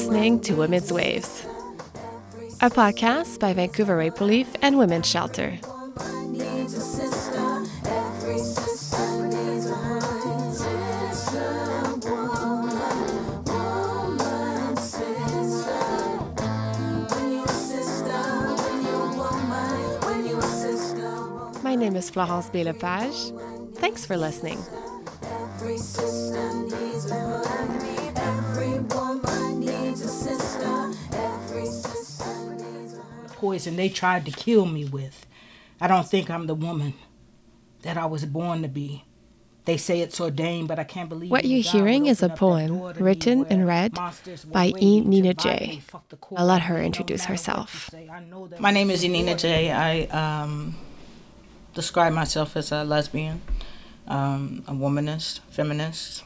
listening to Women's Waves, a podcast by Vancouver Rape Relief and Women's Shelter. My name is Florence Bélepage. Thanks for listening. Poison they tried to kill me with. I don't think I'm the woman that I was born to be. They say it's ordained, but I can't believe What you're hearing is a open up that poem door to me written and read by waiting E. Nina bite J. me, fuck the I'll let her introduce matter what you herself. say, I know that- My name is Nina J. I um, describe myself as a lesbian, um, a womanist, feminist,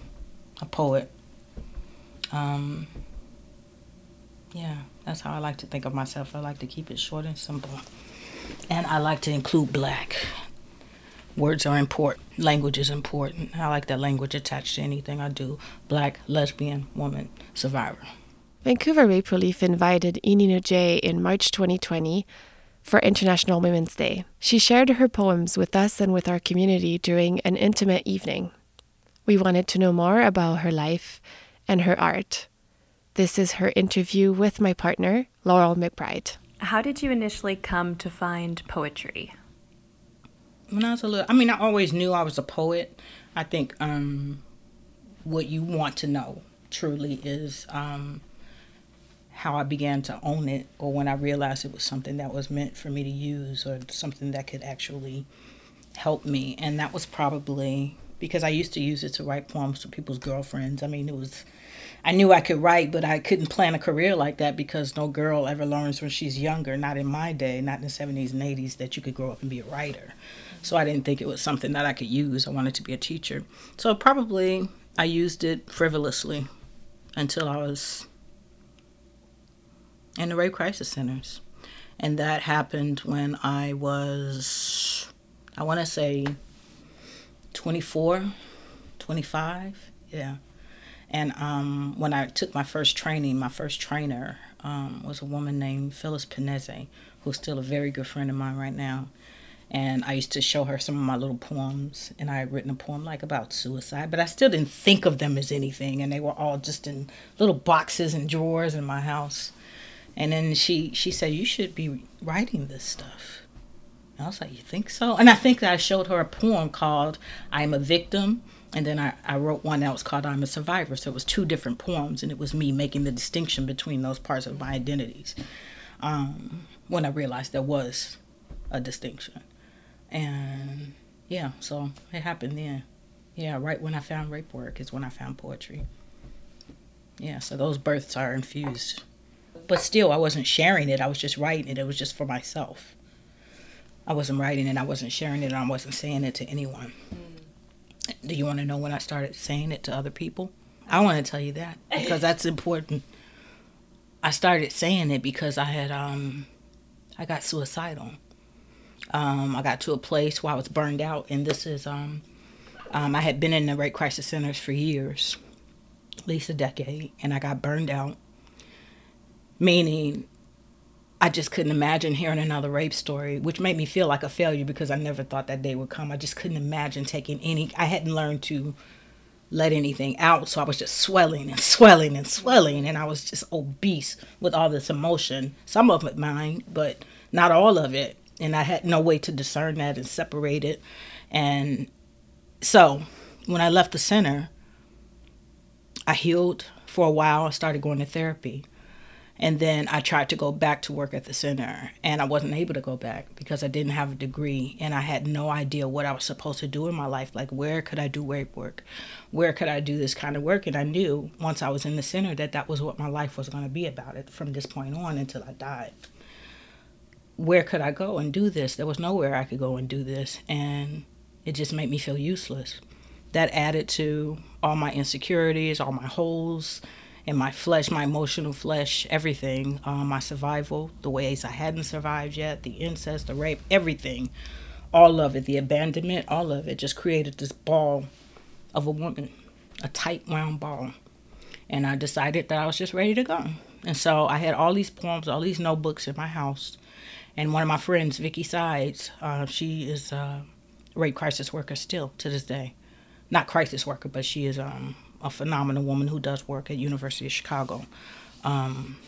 a poet. Um, yeah, that's how I like to think of myself. I like to keep it short and simple. And I like to include black. Words are important. Language is important. I like that language attached to anything I do. Black, lesbian, woman, survivor. Vancouver Rape Relief invited Inina J in March 2020 for International Women's Day. She shared her poems with us and with our community during an intimate evening. We wanted to know more about her life and her art. This is her interview with my partner, Laurel McBride. How did you initially come to find poetry? when I was a little, I mean, I always knew I was a poet. I think um, what you want to know truly is um, how I began to own it, or when I realized it was something that was meant for me to use, or something that could actually help me. And that was probably because I used to use it to write poems to people's girlfriends. I mean, it was. I knew I could write, but I couldn't plan a career like that because no girl ever learns when she's younger, not in my day, not in the 70s and 80s, that you could grow up and be a writer. So I didn't think it was something that I could use. I wanted to be a teacher. So probably I used it frivolously until I was in the rape crisis centers. And that happened when I was, I want to say 24, 25. Yeah. And um, when I took my first training, my first trainer um, was a woman named Phyllis Pineze, who's still a very good friend of mine right now. And I used to show her some of my little poems, and I had written a poem like about suicide, but I still didn't think of them as anything, and they were all just in little boxes and drawers in my house. And then she she said, "You should be writing this stuff." And I was like, "You think so?" And I think that I showed her a poem called "I'm a Victim," and then I, I wrote one that was called I'm a Survivor. So it was two different poems, and it was me making the distinction between those parts of my identities. Um, when I realized there was a distinction, and yeah, so it happened then. Yeah, right when I found rape work is when I found poetry. Yeah, so those births are infused. But still, I wasn't sharing it. I was just writing it. It was just for myself. I wasn't writing it. I wasn't sharing it. I wasn't saying it to anyone. Do you want to know when I started saying it to other people? I want to tell you that because that's important. I started saying it because I had um, I got suicidal. Um, I got to a place where I was burned out, and this is um, um, I had been in the rape crisis centers for years, at least a decade, and I got burned out. Meaning, I just couldn't imagine hearing another rape story, which made me feel like a failure because I never thought that day would come. I just couldn't imagine taking any. I hadn't learned to let anything out, so I was just swelling and swelling and swelling, and I was just obese with all this emotion. Some of it mine, but not all of it, and I had no way to discern that and separate it. And so, when I left the center, I healed for a while. I started going to therapy. And then I tried to go back to work at the center, and I wasn't able to go back because I didn't have a degree, and I had no idea what I was supposed to do in my life. Like, where could I do rape work? Where could I do this kind of work? And I knew once I was in the center that that was what my life was going to be about it from this point on until I died. Where could I go and do this? There was nowhere I could go and do this, and it just made me feel useless. That added to all my insecurities, all my holes in my flesh, my emotional flesh, everything, um, my survival, the ways I hadn't survived yet, the incest, the rape, everything, all of it, the abandonment, all of it just created this ball of a woman, a tight round ball. And I decided that I was just ready to go. And so I had all these poems, all these notebooks in my house. And one of my friends, Vicky Sides, uh, she is a rape crisis worker still to this day. Not crisis worker, but she is um, a phenomenal woman who does work at University of Chicago um,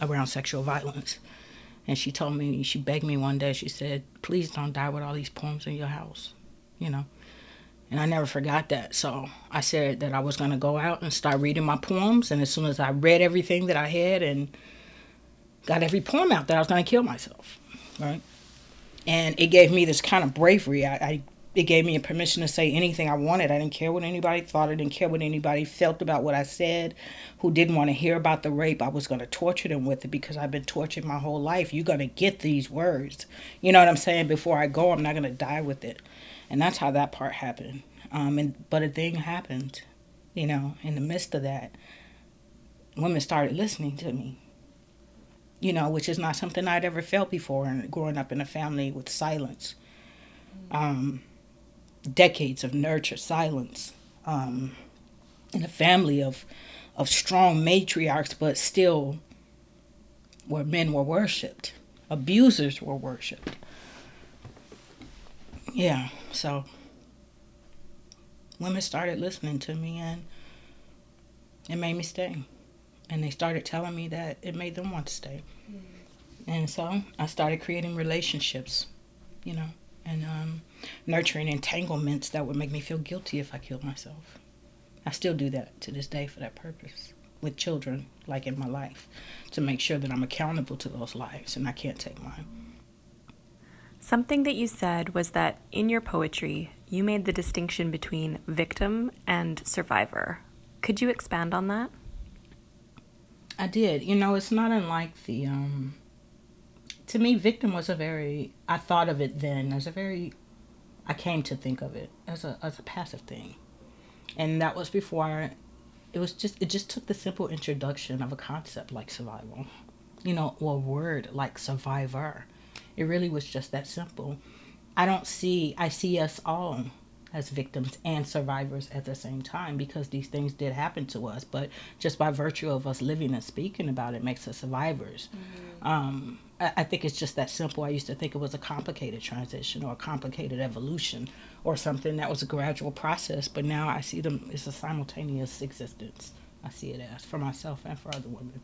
around sexual violence. And she told me, she begged me one day, she said, please don't die with all these poems in your house, you know. And I never forgot that. So I said that I was going to go out and start reading my poems. And as soon as I read everything that I had and got every poem out, that I was going to kill myself, right? And it gave me this kind of bravery. I, I it gave me a permission to say anything I wanted. I didn't care what anybody thought. I didn't care what anybody felt about what I said. Who didn't want to hear about the rape? I was going to torture them with it because I've been tortured my whole life. You're going to get these words. You know what I'm saying? Before I go, I'm not going to die with it. And that's how that part happened. Um, and but a thing happened, you know. In the midst of that, women started listening to me. You know, which is not something I'd ever felt before. And growing up in a family with silence. Um, decades of nurture silence um, in a family of of strong matriarchs, but still where men were worshipped, abusers were worshipped. Yeah, so women started listening to me and it made me stay. And they started telling me that it made them want to stay. Mm. And so I started creating relationships, you know and um, nurturing entanglements that would make me feel guilty if I killed myself. I still do that to this day for that purpose with children, like in my life, to make sure that I'm accountable to those lives and I can't take mine. Something that you said was that in your poetry, you made the distinction between victim and survivor. Could you expand on that? I did. You know, it's not unlike the um, to me, victim was a very, I thought of it then as a very, I came to think of it as a, as a passive thing. And that was before, it was just, it just took the simple introduction of a concept like survival, you know, or a word like survivor. It really was just that simple. I don't see, I see us all as victims and survivors at the same time because these things did happen to us. But just by virtue of us living and speaking about it makes us survivors. Mm-hmm. Um, I think it's just that simple. I used to think it was a complicated transition or a complicated evolution or something that was a gradual process, but now I see them as a simultaneous existence. I see it as for myself and for other women.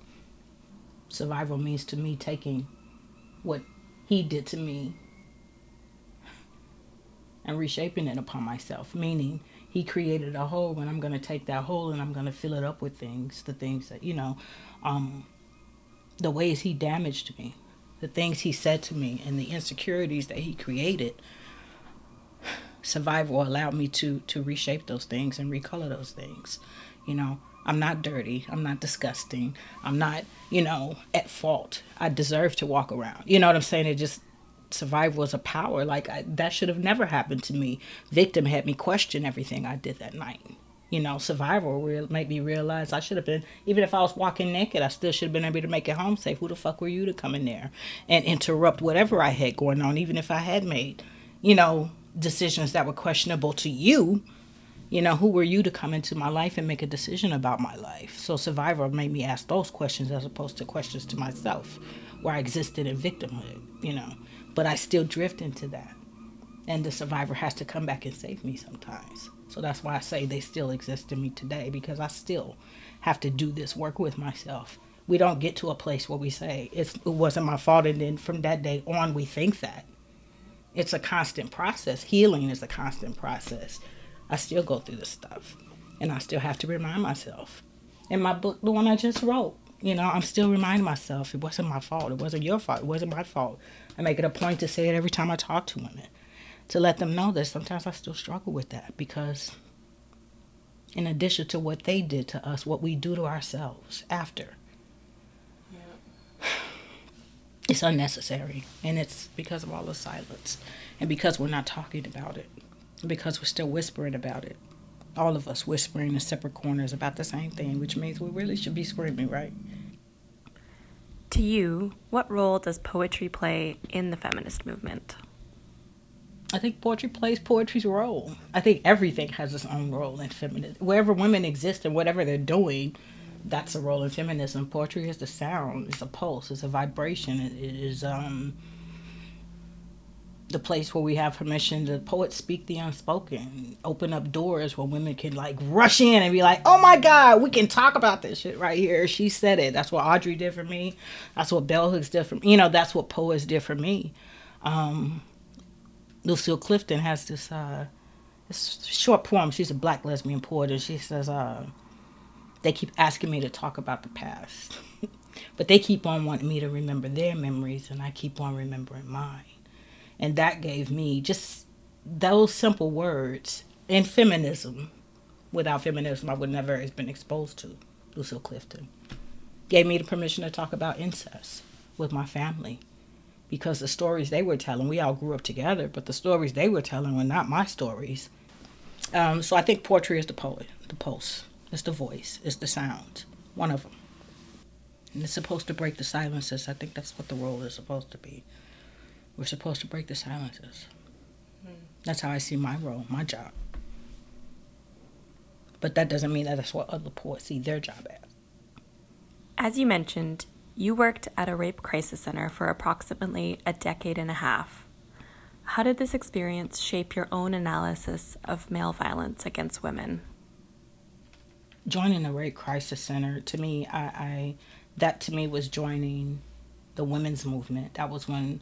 Survival means to me taking what he did to me and reshaping it upon myself, meaning he created a hole and I'm going to take that hole and I'm going to fill it up with things, the things that, you know, um, the ways he damaged me the things he said to me and the insecurities that he created survival allowed me to to reshape those things and recolor those things. You know i'm not dirty. I'm not disgusting. I'm not you know at fault. I deserve to walk around. You know what i'm saying? It just survival was a power. Like I, that should have never happened to me. Victim had me question everything i did that night you know, survival real make me realize I should have been even if I was walking naked, I still should have been able to make it home safe. Who the fuck were you to come in there and interrupt whatever I had going on, even if I had made, you know, decisions that were questionable to you. You know, who were you to come into my life and make a decision about my life? So survivor made me ask those questions as opposed to questions to myself, where I existed in victimhood, you know. But I still drift into that. And the survivor has to come back and save me sometimes. So that's why I say they still exist in me today because I still have to do this work with myself. We don't get to a place where we say it wasn't my fault, and then from that day on, we think that. It's a constant process. Healing is a constant process. I still go through this stuff, and I still have to remind myself. In my book, the one I just wrote, you know, I'm still reminding myself it wasn't my fault. It wasn't your fault. It wasn't my fault. I make it a point to say it every time I talk to women to let them know that sometimes I still struggle with that because, in addition to what they did to us, what we do to ourselves after, yeah. it's unnecessary. And it's because of all the silence and because we're not talking about it, because we're still whispering about it. All of us whispering in separate corners about the same thing, which means we really should be screaming, right? To you, what role does poetry play in the feminist movement? I think poetry plays poetry's role. I think everything has its own role in feminism. Wherever women exist and whatever they're doing, That's a role in feminism. Poetry is the sound, it's a pulse, it's a vibration, it, is um, the place where we have permission to poets speak the unspoken, open up doors where women can like rush in and be like, oh my God, we can talk about this shit right here. She said it. That's what Audre did for me. That's what Bell Hooks did for me. You know, that's what poets did for me. Um, Lucille Clifton has this, uh, this short poem. She's a black lesbian poet, and she says, uh, they keep asking me to talk about the past. but they keep on wanting me to remember their memories, and I keep on remembering mine. And that gave me just those simple words and feminism. Without feminism, I would never have been exposed to Lucille Clifton. Gave me the permission to talk about incest with my family because the stories they were telling, we all grew up together, but the stories they were telling were not my stories. Um, so I think poetry is the poet, the pulse, it's the voice, it's the sound, one of them. And it's supposed to break the silences. I think that's what the role is supposed to be. We're supposed to break the silences. Mm. That's how I see my role, my job. But that doesn't mean that that's what other poets see their job as. As you mentioned, you worked at a rape crisis center for approximately a decade and a half. How did this experience shape your own analysis of male violence against women? Joining the rape crisis center, to me, I, I that to me was joining the women's movement. That was when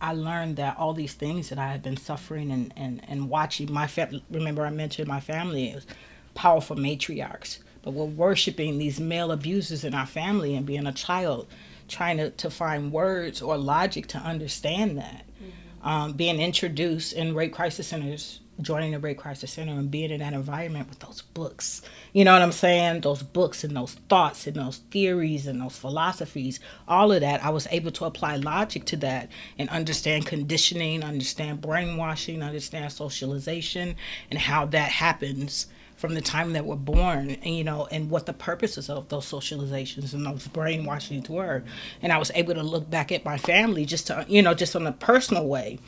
I learned that all these things that I had been suffering and, and, and watching my family, remember I mentioned my family is powerful matriarchs, but we're worshiping these male abusers in our family and being a child trying to, to find words or logic to understand that. Mm-hmm. Um, being introduced in rape crisis centers joining the Rape Crisis Center and being in that environment with those books. You know what I'm saying? Those books and those thoughts and those theories and those philosophies, all of that, I was able to apply logic to that and understand conditioning, understand brainwashing, understand socialization, and how that happens from the time that we're born, and, you know, and what the purposes of those socializations and those brainwashings were. And I was able to look back at my family just to, you know, just on a personal way.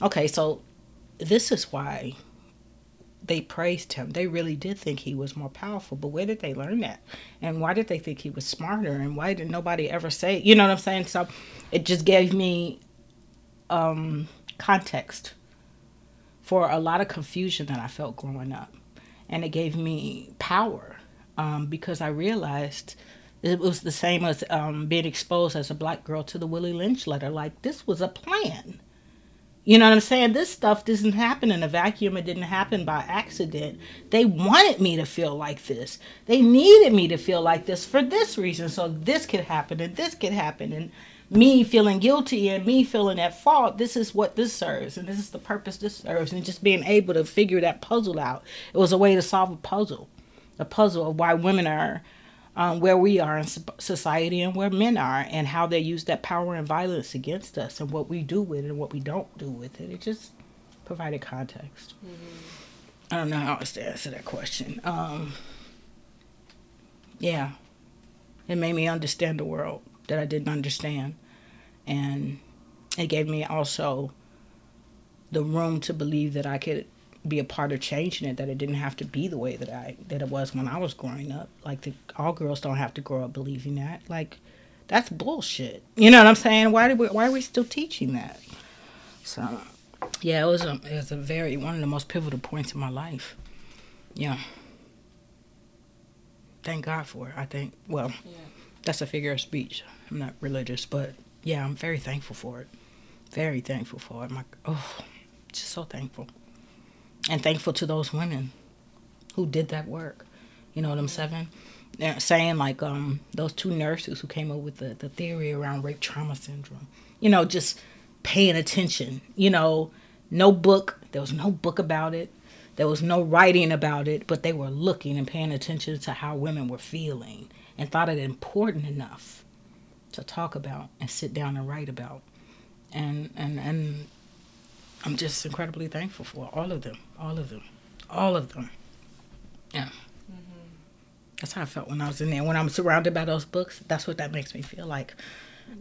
Okay, so this is why they praised him. They really did think he was more powerful. But where did they learn that? And why did they think he was smarter? And why did nobody ever say, you know what I'm saying? So it just gave me um, context for a lot of confusion that I felt growing up. And it gave me power um, because I realized it was the same as um, being exposed as a black girl to the Willie Lynch letter. Like, this was a plan you know what I'm saying? This stuff doesn't happen in a vacuum. It didn't happen by accident. They wanted me to feel like this. They needed me to feel like this for this reason. So this could happen and this could happen. And me feeling guilty and me feeling at fault, this is what this serves. And this is the purpose this serves. And just being able to figure that puzzle out. It was a way to solve a puzzle. A puzzle of why women are um, where we are in society and where men are and how they use that power and violence against us and what we do with it and what we don't do with it. It just provided context. Mm-hmm. I don't know how else to answer that question. Um, yeah, it made me understand the world that I didn't understand. And it gave me also the room to believe that I could be a part of changing it that it didn't have to be the way that I that it was when I was growing up. Like the, all girls don't have to grow up believing that. Like that's bullshit. You know what I'm saying? Why do we, why are we still teaching that? So yeah, it was a it was a very one of the most pivotal points in my life. Yeah. Thank God for it. I think well, yeah. that's a figure of speech. I'm not religious, but yeah, I'm very thankful for it. Very thankful for it. My oh, just so thankful and thankful to those women who did that work. You know I'm saying? They're saying like um, those two nurses who came up with the, the theory around rape trauma syndrome. You know, just paying attention. You know, no book. There was no book about it. There was no writing about it, but they were looking and paying attention to how women were feeling and thought it important enough to talk about and sit down and write about. And and and I'm just incredibly thankful for all of them, all of them, all of them. Yeah. Mm-hmm. That's how I felt when I was in there. When I'm surrounded by those books, that's what that makes me feel like.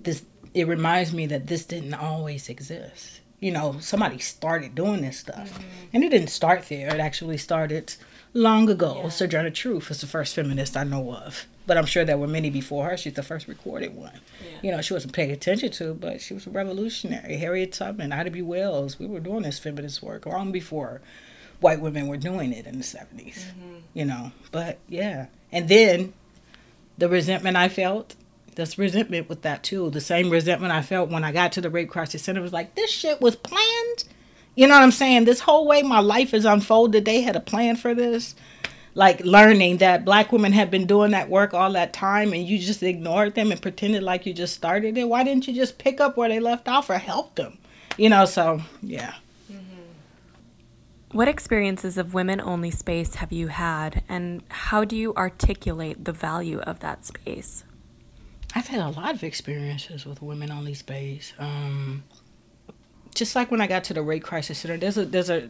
This it reminds me that this didn't always exist. You know, somebody started doing this stuff, mm-hmm. and it didn't start there. It actually started long ago. Yeah. Sojourner Truth is the first feminist I know of but I'm sure there were many before her. She's the first recorded one. Yeah. You know, she wasn't paying attention to, but she was a revolutionary. Harriet Tubman, Ida B. Wells, we were doing this feminist work long before white women were doing it in the 70s. Mm-hmm. You know, but yeah. And then the resentment I felt, this resentment with that too. The same resentment I felt when I got to the Rape Crisis Center was like, this shit was planned. You know what I'm saying? This whole way my life is unfolded, they had a plan for this like learning that black women have been doing that work all that time and you just ignored them and pretended like you just started it why didn't you just pick up where they left off or help them? You know so yeah. What experiences of women only space have you had and how do you articulate the value of that space? I've had a lot of experiences with women only space um, just like when i got to the rape crisis center there's a there's a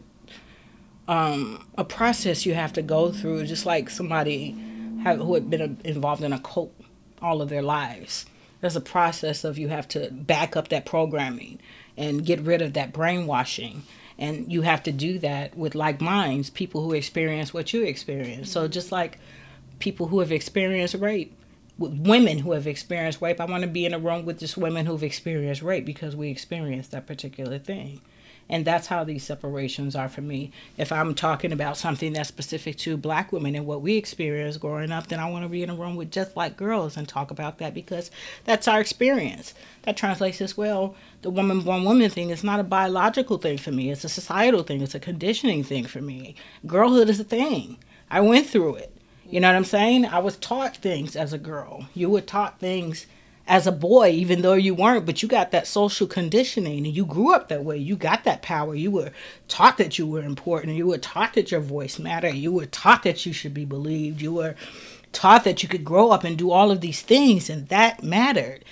um, a process you have to go through, just like somebody have, who had been involved in a cult all of their lives. There's a process of you have to back up that programming and get rid of that brainwashing. And you have to do that with like minds, people who experience what you experience. So just like people who have experienced rape, with women who have experienced rape, I want to be in a room with just women who've experienced rape because we experienced that particular thing. And that's how these separations are for me. If I'm talking about something that's specific to black women and what we experienced growing up, then I want to be in a room with just like girls and talk about that because that's our experience. That translates as well. The woman born woman thing is not a biological thing for me, it's a societal thing, it's a conditioning thing for me. Girlhood is a thing. I went through it. You know what I'm saying? I was taught things as a girl. You were taught things as a boy, even though you weren't, but you got that social conditioning and you grew up that way. You got that power. You were taught that you were important. You were taught that your voice mattered. You were taught that you should be believed. You were taught that you could grow up and do all of these things, and that mattered.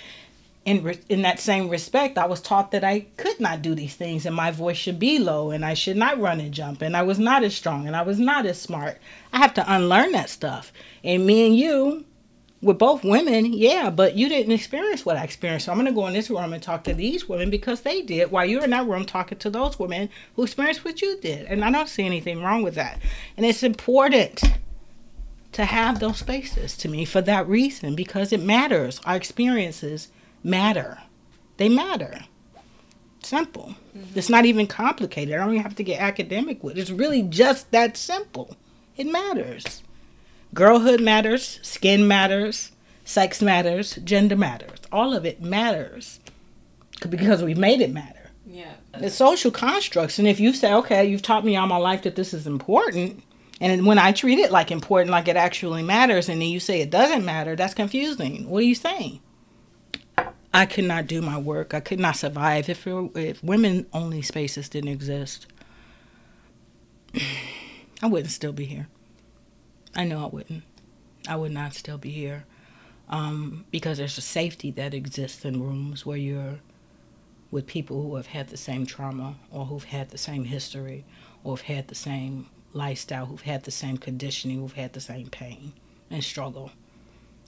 In, re- in that same respect, I was taught that I could not do these things and my voice should be low and I should not run and jump and I was not as strong and I was not as smart. I have to unlearn that stuff. And me and you, with both women, yeah, but you didn't experience what I experienced. So I'm going to go in this room and talk to these women because they did, while you're in that room talking to those women who experienced what you did. And I don't see anything wrong with that. And it's important to have those spaces to me for that reason because it matters. Our experiences matter, they matter. Simple. Mm-hmm. It's not even complicated. I don't even have to get academic with it. It's really just that simple. It matters. Girlhood matters, skin matters, sex matters, gender matters. All of it matters because we've made it matter. Yeah. The social constructs. And if you say, okay, you've taught me all my life that this is important, and when I treat it like important, like it actually matters, and then you say it doesn't matter, that's confusing. What are you saying? I could not do my work. I could not survive if, it, if women only spaces didn't exist. I wouldn't still be here. I know I wouldn't. I would not still be here um, because there's a safety that exists in rooms where you're with people who have had the same trauma or who've had the same history or have had the same lifestyle, who've had the same conditioning, who've had the same pain and struggle.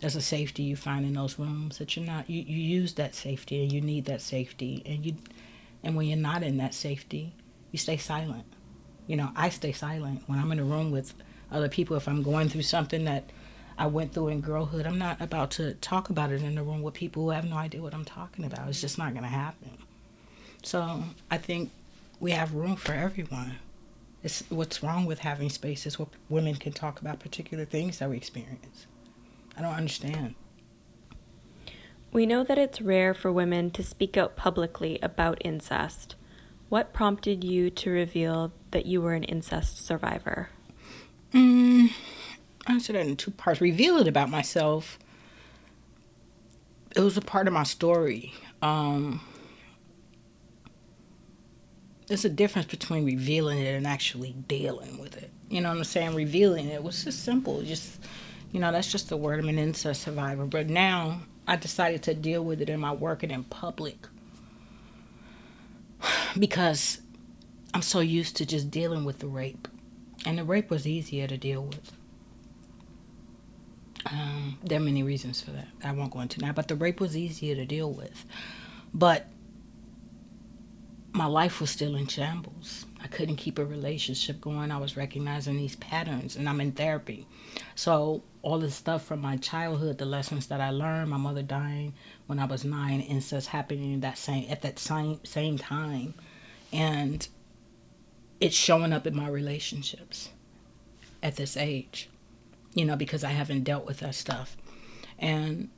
There's a safety you find in those rooms that you're not. You, you use that safety and you need that safety, and you, and when you're not in that safety, you stay silent. You know, I stay silent when I'm in a room with other people. If I'm going through something that I went through in girlhood, I'm not about to talk about it in the room with people who have no idea what I'm talking about. It's just not going to happen. So I think we have room for everyone. It's what's wrong with having spaces where women can talk about particular things that we experience. I don't understand. We know that it's rare for women to speak out publicly about incest. What prompted you to reveal that you were an incest survivor? Mm, I answer that in two parts. Reveal it about myself. It was a part of my story. Um, there's a difference between revealing it and actually dealing with it. You know what I'm saying? Revealing it was just simple. Just, you know, that's just the word. I'm an incest survivor. But now I decided to deal with it in my work and in public because I'm so used to just dealing with the rape. And the rape was easier to deal with. Um, there are many reasons for that. I won't go into now, but the rape was easier to deal with. But my life was still in shambles. I couldn't keep a relationship going. I was recognizing these patterns, and I'm in therapy. So, all the stuff from my childhood, the lessons that I learned, my mother dying when I was nine, incest happening that same at that same same time, and it's showing up in my relationships at this age, you know, because I haven't dealt with that stuff, and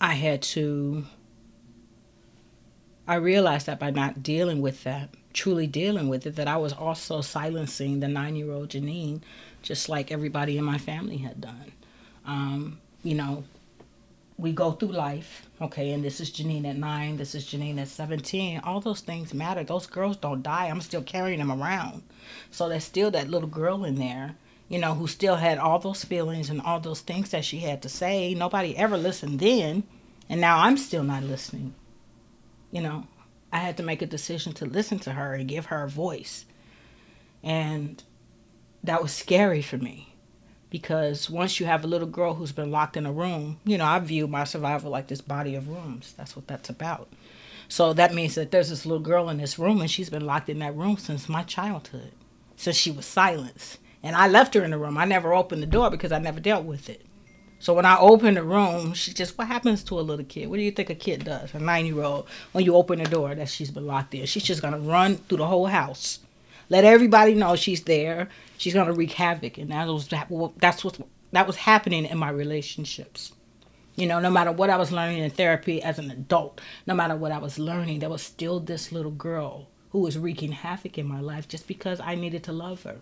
I had to. I realized that by not dealing with that, truly dealing with it, that I was also silencing the nine year old Janine, just like everybody in my family had done. Um, you know, we go through life, okay, and this is Janine at nine, this is Janine at 17. All those things matter. Those girls don't die. I'm still carrying them around. So there's still that little girl in there, you know, who still had all those feelings and all those things that she had to say. Nobody ever listened then, and now I'm still not listening. You know, I had to make a decision to listen to her and give her a voice. And that was scary for me because once you have a little girl who's been locked in a room, you know, I view my survival like this body of rooms. That's what that's about. So that means that there's this little girl in this room and she's been locked in that room since my childhood, since she was silenced. And I left her in the room. I never opened the door because I never dealt with it. So when I open the room, she just, what happens to a little kid? What do you think a kid does, a nine year old, when you open the door that she's been locked in? She's just to run through the whole house, let everybody know she's there. She's to wreak havoc. And that was, that's what, that was happening in my relationships. You know, no matter what I was learning in therapy as an adult, no matter what I was learning, there was still this little girl who was wreaking havoc in my life just because I needed to love her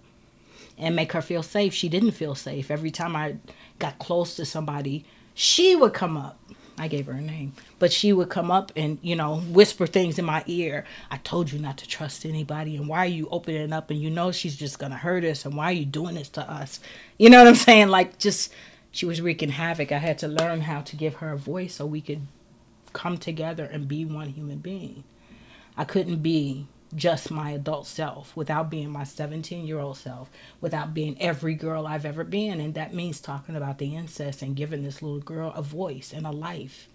and make her feel safe. She didn't feel safe. Every time I got close to somebody, she would come up. I gave her a name, but she would come up and, you know, whisper things in my ear. I told you not to trust anybody, and why are you opening up? And you know she's just gonna hurt us, and why are you doing this to us? You know what I'm saying? Like, just she was wreaking havoc. I had to learn how to give her a voice so we could come together and be one human being. I couldn't be just my adult self, without being my 17 year old self, without being every girl I've ever been. And that means talking about the incest and giving this little girl a voice and a life.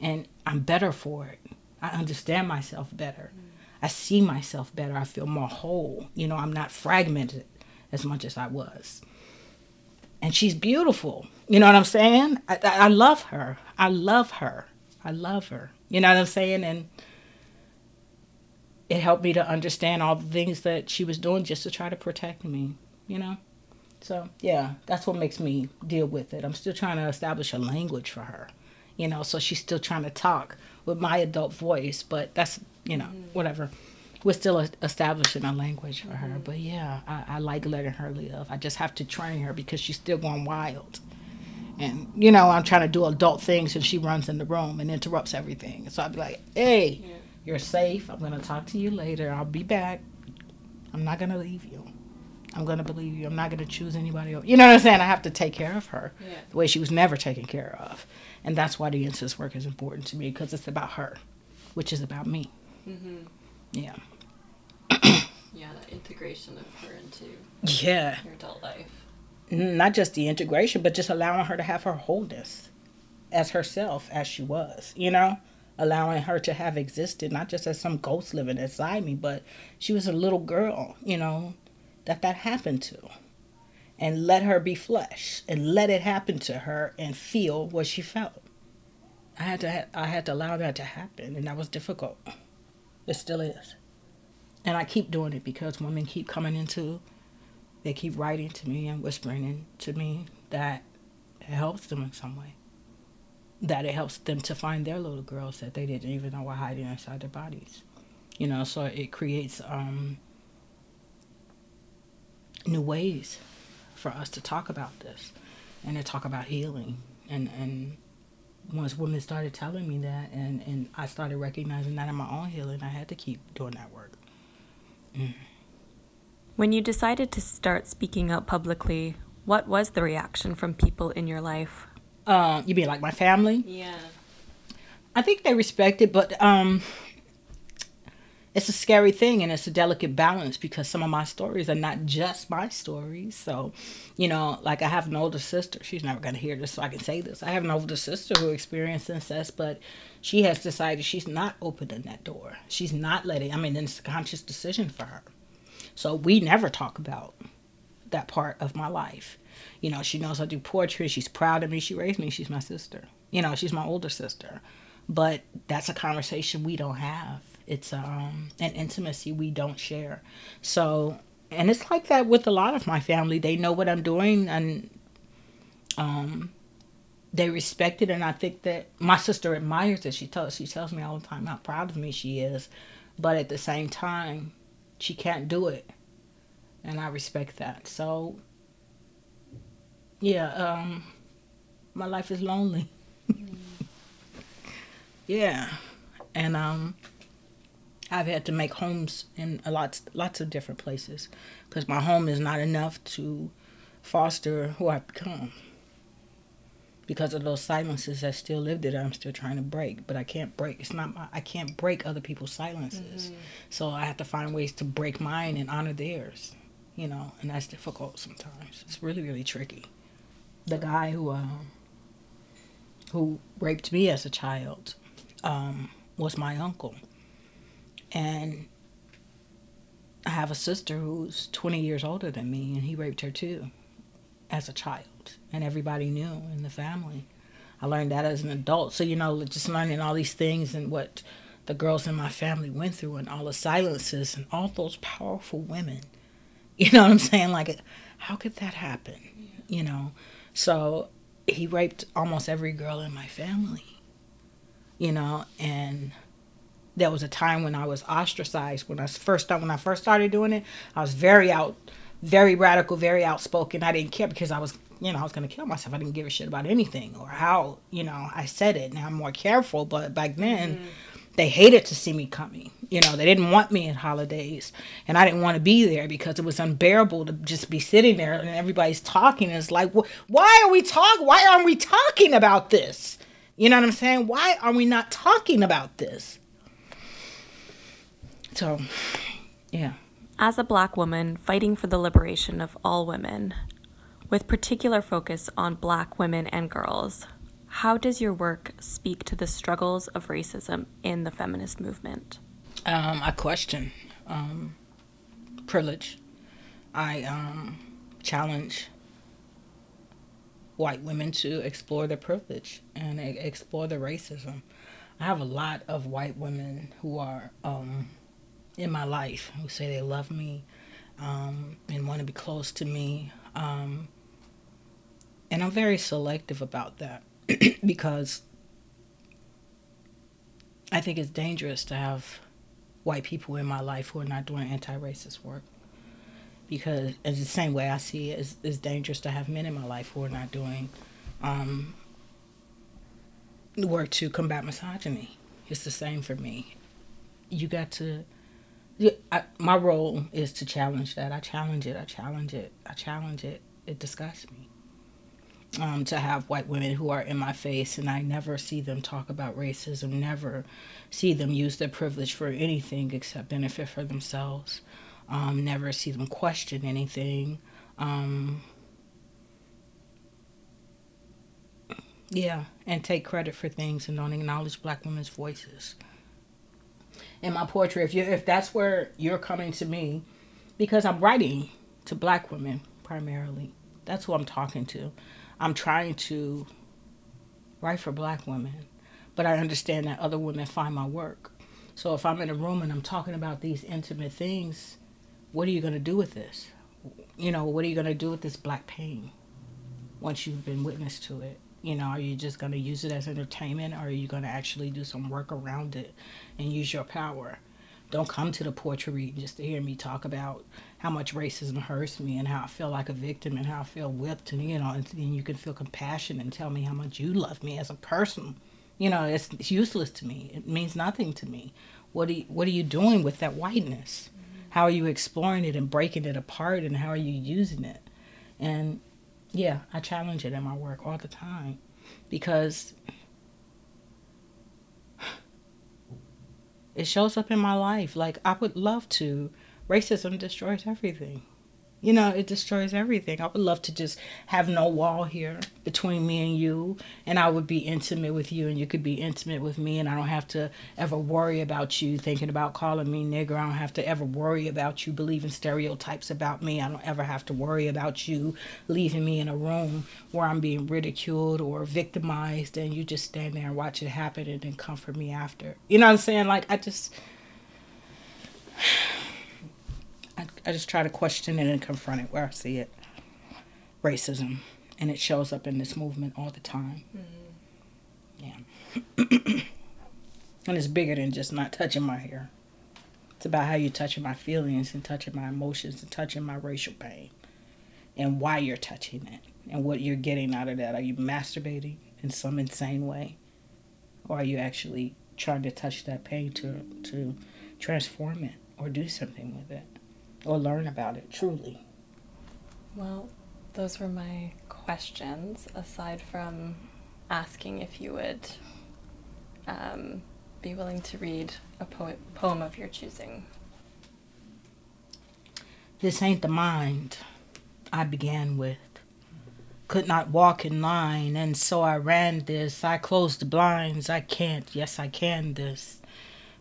And I'm better for it. I understand myself better. Mm. I see myself better. I feel more whole. You know, I'm not fragmented as much as I was. And she's beautiful. You know what I'm saying? I, I love her. I love her. I love her. You know what I'm saying? And it helped me to understand all the things that she was doing just to try to protect me, you know? So, yeah, that's what makes me deal with it. I'm still trying to establish a language for her, you know, so she's still trying to talk with my adult voice, but that's, you know, mm-hmm. whatever. We're still establishing a language for her. Mm-hmm. But yeah, I, I like letting her live. I just have to train her because she's still going wild. And, you know, I'm trying to do adult things and she runs in the room and interrupts everything. So I'd be like, hey, yeah you're safe. I'm going to talk to you later. I'll be back. I'm not going to leave you. I'm going to believe you. I'm not going to choose anybody else. You know what I'm saying? I have to take care of her yeah. the way she was never taken care of. And that's why the incest work is important to me because it's about her, which is about me. Mm-hmm. Yeah. yeah, the integration of her into yeah. your adult life. Not just the integration, but just allowing her to have her wholeness as herself as she was, you know? Allowing her to have existed, not just as some ghost living inside me, but she was a little girl, you know, that that happened to. And let her be flesh and let it happen to her and feel what she felt. I had to I had to allow that to happen and that was difficult. It still is. And I keep doing it because women keep coming into they keep writing to me and whispering to me that it helps them in some way that it helps them to find their little girls that they didn't even know were hiding inside their bodies. You know, so it creates um, new ways for us to talk about this and to talk about healing. And, and once women started telling me that and, and I started recognizing that in my own healing, I had to keep doing that work. Mm. When you decided to start speaking out publicly, what was the reaction from people in your life? Uh, you mean like my family? Yeah. I think they respect it, but um, it's a scary thing and it's a delicate balance because some of my stories are not just my stories. So, you know, like I have an older sister. She's never going to hear this, so I can say this. I have an older sister who experienced incest, but she has decided she's not opening that door. She's not letting, I mean, it's a conscious decision for her. So we never talk about that part of my life. You know, she knows I do poetry. She's proud of me. She raised me. She's my sister. You know, she's my older sister. But that's a conversation we don't have it's um, an intimacy we don't share. So, and it's like that with a lot of my family. They know what I'm doing and um, they respect it. And I think that my sister admires it. She tells she tells me all the time how proud of me she is, but at the same time, she can't do it, and I respect that. So, yeah, um, my life is lonely. yeah, and um I've had to make homes in a lot, lots of different places because my home is not enough to foster who I've become. Because of those silences that still live there, I'm still trying to break, but I can't break. It's not my, I can't break other people's silences, mm-hmm. so I have to find ways to break mine and honor theirs, you know, and that's difficult sometimes. It's really, really tricky. The guy who, uh, who raped me as a child, um, was my uncle and I have a sister who's 20 years older than me, and he raped her too as a child. And everybody knew in the family. I learned that as an adult. So, you know, just learning all these things and what the girls in my family went through and all the silences and all those powerful women. You know what I'm saying? Like, how could that happen? You know? So he raped almost every girl in my family, you know, and there was a time when I was ostracized when I first when I first started doing it. I was very out, very radical, very outspoken. I didn't care because I was you know I was gonna kill myself. I didn't give a shit about anything or how you know I said it. Now I'm more careful, but back then. Mm-hmm. They hated to see me coming. You know, they didn't want me at holidays. And I didn't want to be there because it was unbearable to just be sitting there and everybody's talking. And it's like, why are we talking? Why aren't we talking about this? You know what I'm saying? Why are we not talking about this? So, yeah. As a black woman fighting for the liberation of all women, with particular focus on black women and girls, how does your work speak to the struggles of racism in the feminist movement? Um, I question um, privilege. I um, challenge white women to explore their privilege and explore their racism. I have a lot of white women who are um, in my life who say they love me um, and want to be close to me. Um, and I'm very selective about that because I think it's dangerous to have white people in my life who are not doing anti racist work. Because, it's the same way I see it, it's, it's, dangerous to have men in my life who are not doing um, work to combat misogyny. It's the same for me. You got to I, my role is to challenge that. I challenge it. I challenge it. I challenge it. It disgusts me. Um, to have white women who are in my face and I never see them talk about racism, never see them use their privilege for anything except benefit for themselves, um, never see them question anything. Um, yeah, and take credit for things and don't acknowledge black women's voices in my poetry if you if that's where you're coming to me because I'm writing to black women primarily. That's who I'm talking to. I'm trying to write for black women, but I understand that other women find my work. So if I'm in a room and I'm talking about these intimate things, what are you going to do with this? You know, what are you going to do with this black pain once you've been witness to it? You know, are you just going to use it as entertainment or are you going to actually do some work around it and use your power? Don't come to the poetry reading just to hear me talk about how much racism hurts me and how I feel like a victim and how I feel whipped and you know, and, and you can feel compassion and tell me how much you love me as a person. You know, it's, it's useless to me. It means nothing to me. What are you, what are you doing with that whiteness? Mm-hmm. How are you exploring it and breaking it apart and how are you using it? And yeah, I challenge it in my work all the time because It shows up in my life. Like I would love to. Racism destroys everything. You know, it destroys everything. I would love to just have no wall here between me and you, and I would be intimate with you, and you could be intimate with me, and I don't have to ever worry about you thinking about calling me nigger. I don't have to ever worry about you believing stereotypes about me. I don't ever have to worry about you leaving me in a room where I'm being ridiculed or victimized, and you just stand there and watch it happen and then comfort me after. You know what I'm saying? Like, I just. I, just try to question it and confront it where I see it. Racism. And it shows up in this movement all the time. Mm-hmm. Yeah. and it's bigger than just not touching my hair. It's about how you're touching my feelings and touching my emotions and touching my racial pain. And why you're touching it. And what you're getting out of that. Are you masturbating in some insane way? Or are you actually trying to touch that pain to to transform it or do something with it? Or learn about it truly? Well, those were my questions, aside from asking if you would um, be willing to read a po- poem of your choosing. This ain't the mind I began with. Could not walk in line, and so I ran this. I closed the blinds. I can't, yes, I can this.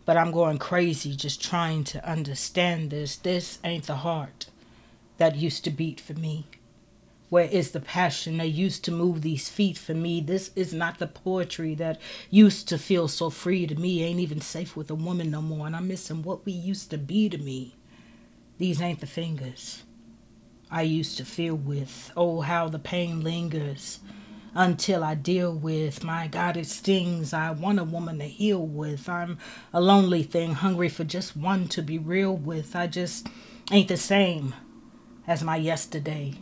But I'm going crazy just trying to understand this. This ain't the heart that used to beat for me. Where is the passion that used to move these feet for me? This is not the poetry that used to feel so free to me. Ain't even safe with a woman no more. And I'm missing what we used to be to me. These ain't the fingers I used to feel with. Oh, how the pain lingers until I deal with. My God, it stings. I want a woman to heal with. I'm a lonely thing, hungry for just one to be real with. I just ain't the same as my yesterday.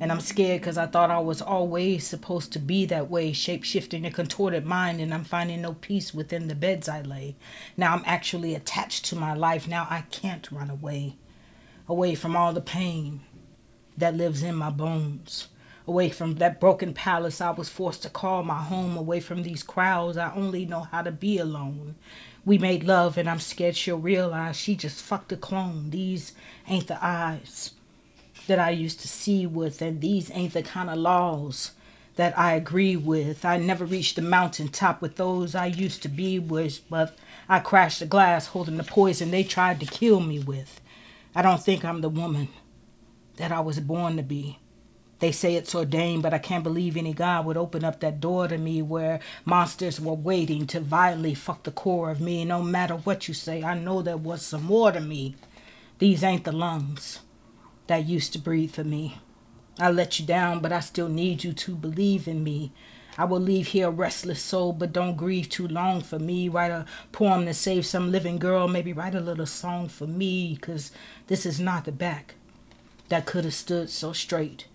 And I'm scared because I thought I was always supposed to be that way, shape shifting a contorted mind, and I'm finding no peace within the beds I lay. Now I'm actually attached to my life. Now I can't run away, away from all the pain that lives in my bones away from that broken palace I was forced to call my home, away from these crowds. I only know how to be alone. We made love, and I'm scared she'll realize she just fucked a clone. These ain't the eyes that I used to see with, and these ain't the kind of laws that I agree with. I never reached the mountain top with those I used to be with, but I crashed the glass holding the poison they tried to kill me with. I don't think I'm the woman that I was born to be. They say it's ordained, but I can't believe any God would open up that door to me where monsters were waiting to violently fuck the core of me. No matter what you say, I know there was some more to me. These ain't the lungs that used to breathe for me. I let you down, but I still need you to believe in me. I will leave here a restless soul, but don't grieve too long for me. Write a poem to save some living girl, maybe write a little song for me, 'cause this is not the back that could have stood so straight.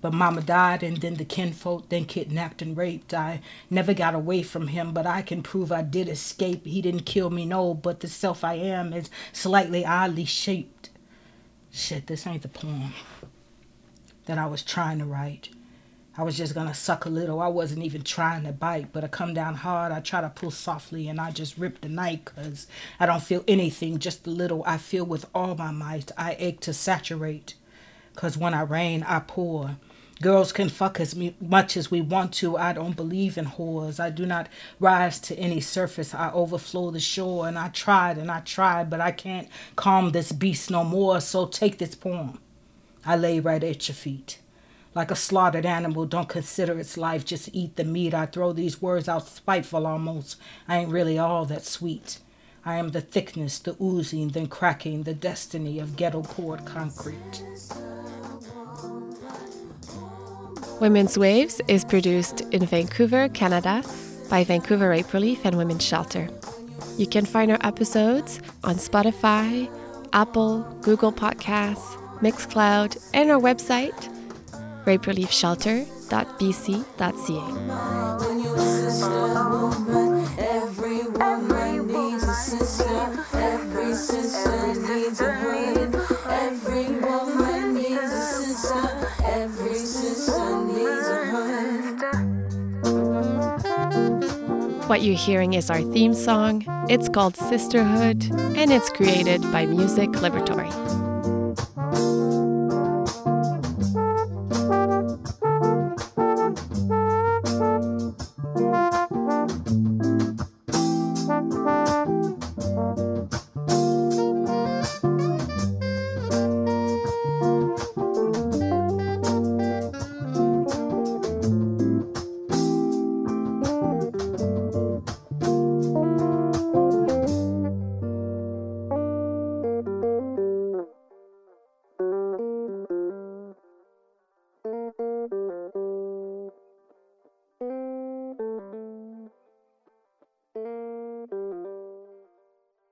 But mama died and then the kinfolk then kidnapped and raped. I never got away from him, but I can prove I did escape. He didn't kill me, no, but the self I am is slightly oddly shaped. Shit, this ain't the poem that I was trying to write. I was just gonna suck a little. I wasn't even trying to bite, but I come down hard. I try to pull softly and I just rip the night because I don't feel anything, just a little. I feel with all my might. I ache to saturate because when I rain, I pour. Girls can fuck as much as we want to. I don't believe in whores. I do not rise to any surface. I overflow the shore. And I tried and I tried, but I can't calm this beast no more. So take this poem. I lay right at your feet. Like a slaughtered animal, don't consider its life, just eat the meat. I throw these words out spiteful almost. I ain't really all that sweet. I am the thickness, the oozing, then cracking, the destiny of ghetto poured concrete. Women's Waves is produced in Vancouver, Canada by Vancouver Rape Relief and Women's Shelter. You can find our episodes on Spotify, Apple, Google Podcasts, Mixcloud, and our website, rapereliefshelter.bc.ca. What you're hearing is our theme song. It's called Sisterhood, and it's created by Music Liberatory.